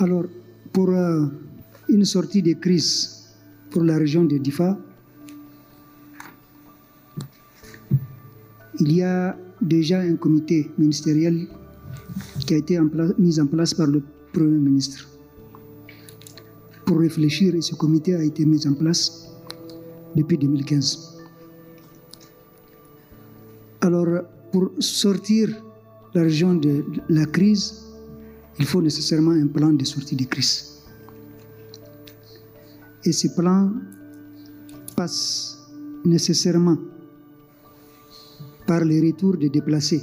Alors, pour euh, une sortie de crise pour la région de Difa, il y a déjà un comité ministériel qui a été mis en place par le Premier ministre pour réfléchir et ce comité a été mis en place depuis 2015. Alors, pour sortir la région de la crise, il faut nécessairement un plan de sortie de crise. Et ce plan passe nécessairement par le retour des déplacés.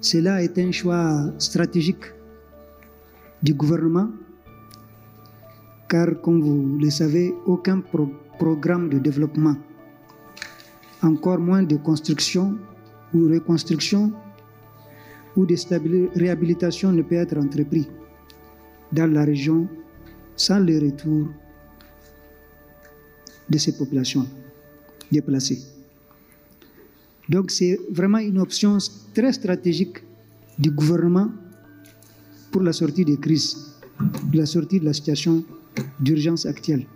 Cela est un choix stratégique du gouvernement, car comme vous le savez, aucun programme de développement, encore moins de construction ou reconstruction ou de réhabilitation ne peut être entrepris dans la région sans le retour de ces populations déplacées. Donc c'est vraiment une option très stratégique du gouvernement pour la sortie des crises, la sortie de la situation d'urgence actuelle.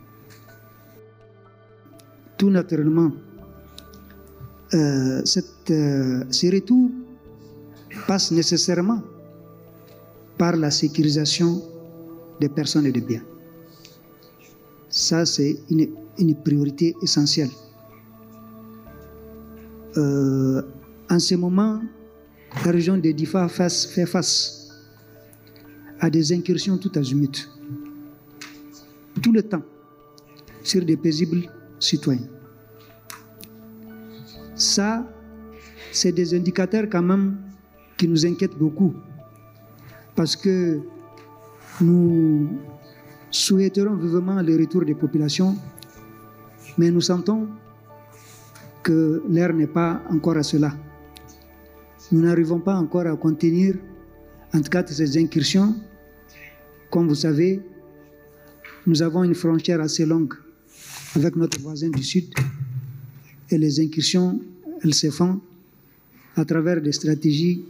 Tout naturellement, euh, cette, euh, ces retours passent nécessairement par la sécurisation des personnes et des biens. Ça, c'est une, une priorité essentielle. Euh, en ce moment, la région de Difa fait face à des incursions tout azimut, tout le temps, sur des paisibles citoyens. Ça, c'est des indicateurs quand même qui nous inquiètent beaucoup, parce que nous souhaiterons vivement le retour des populations, mais nous sentons que l'air n'est pas encore à cela. Nous n'arrivons pas encore à contenir, en tout cas, ces incursions. Comme vous savez, nous avons une frontière assez longue avec notre voisin du Sud et les incursions, elles se font à travers des stratégies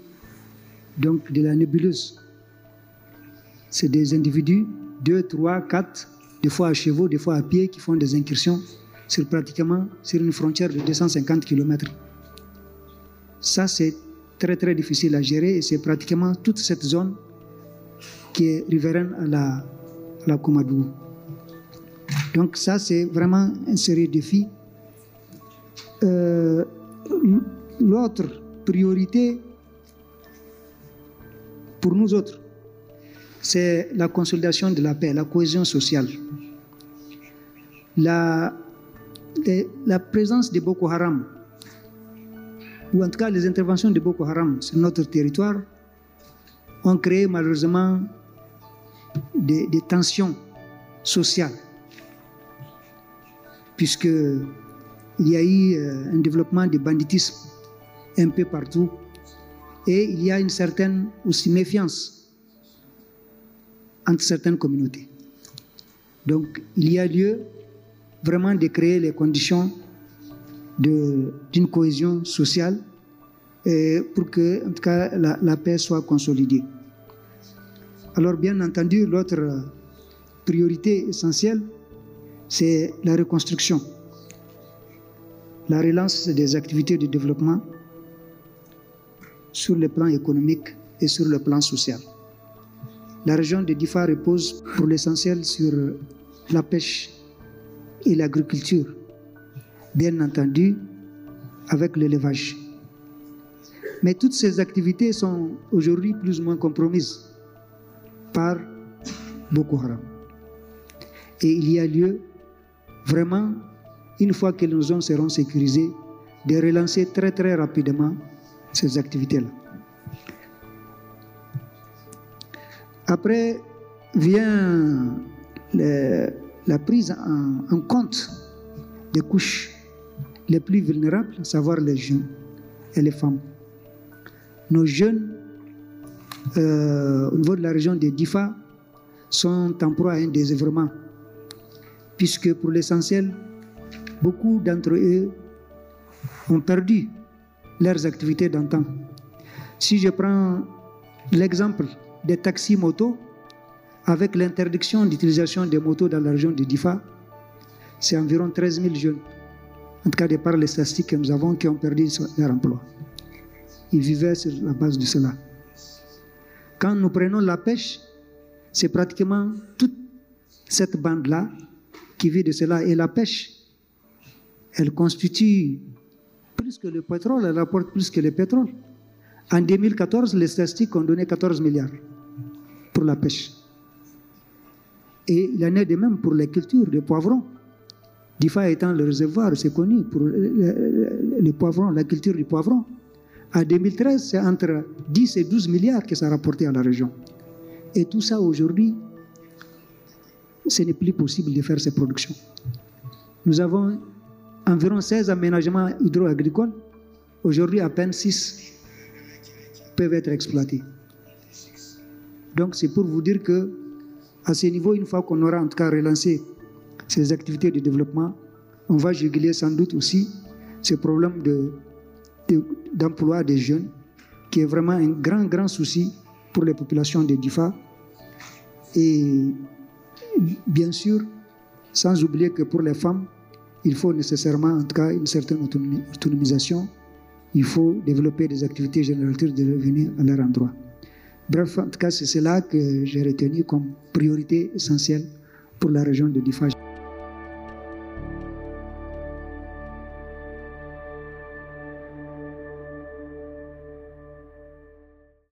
donc de la nébuleuse. C'est des individus, deux, trois, quatre, des fois à chevaux, des fois à pied, qui font des incursions sur pratiquement sur une frontière de 250 km. Ça, c'est très très difficile à gérer et c'est pratiquement toute cette zone qui est riveraine à la, Koumadou. Donc ça, c'est vraiment un sérieux défi. Euh, L'autre priorité pour nous autres, c'est la consolidation de la paix, la cohésion sociale. La présence de Boko Haram, ou en tout cas les interventions de Boko Haram sur notre territoire, ont créé malheureusement des, tensions sociales, puisque il y a eu euh, un développement de banditisme un peu partout, et il y a une certaine aussi méfiance entre certaines communautés. Donc il y a lieu vraiment de créer les conditions d'une cohésion sociale pour que, en tout cas, la paix soit consolidée. Alors, bien entendu, l'autre priorité essentielle, c'est la reconstruction, la relance des activités de développement sur le plan économique et sur le plan social. La région de Difa repose pour l'essentiel sur la pêche et l'agriculture, bien entendu avec l'élevage. Mais toutes ces activités sont aujourd'hui plus ou moins compromises par Boko Haram. Et il y a lieu vraiment, une fois que nos zones seront sécurisées, de relancer très très rapidement ces activités-là. Après vient la prise en, compte des couches les plus vulnérables, à savoir les jeunes et les femmes. Nos jeunes, euh, au niveau de la région de Difa, sont en proie à un désœuvrement, puisque pour l'essentiel, beaucoup d'entre eux ont perdu leurs activités d'antan. Si je prends l'exemple des taxis motos, avec l'interdiction d'utilisation des motos dans la région de Difa, c'est environ 13 000 jeunes, en tout cas de par les statistiques que nous avons, qui ont perdu leur emploi. Ils vivaient sur la base de cela. Quand nous prenons la pêche, c'est pratiquement toute cette bande-là qui vit de cela. Et la pêche, elle constitue plus que le pétrole, elle apporte plus que le pétrole. En 2014, les statistiques ont donné 14 milliards pour la pêche. Et il en est de même pour les cultures de poivrons. Difa étant le réservoir, c'est connu pour les poivrons, la culture du poivron. En 2013, c'est entre 10 et 12 milliards que ça a rapporté à la région. Et tout ça aujourd'hui, ce n'est plus possible de faire ces productions. Nous avons environ 16 aménagements hydro-agricoles. Aujourd'hui, à peine 6 peuvent être exploités. Donc, c'est pour vous dire que, à ce niveau, une fois qu'on aura en tout cas relancé ces activités de développement, on va juguler sans doute aussi ce problème de d'emploi des jeunes, qui est vraiment un grand, grand souci pour les populations de Difa. Et bien sûr, sans oublier que pour les femmes, il faut nécessairement, en tout cas, une certaine autonomisation. Il faut développer des activités génératrices de revenus à leur endroit. Bref, en tout cas, c'est cela que j'ai retenu comme priorité essentielle pour la région de Difa.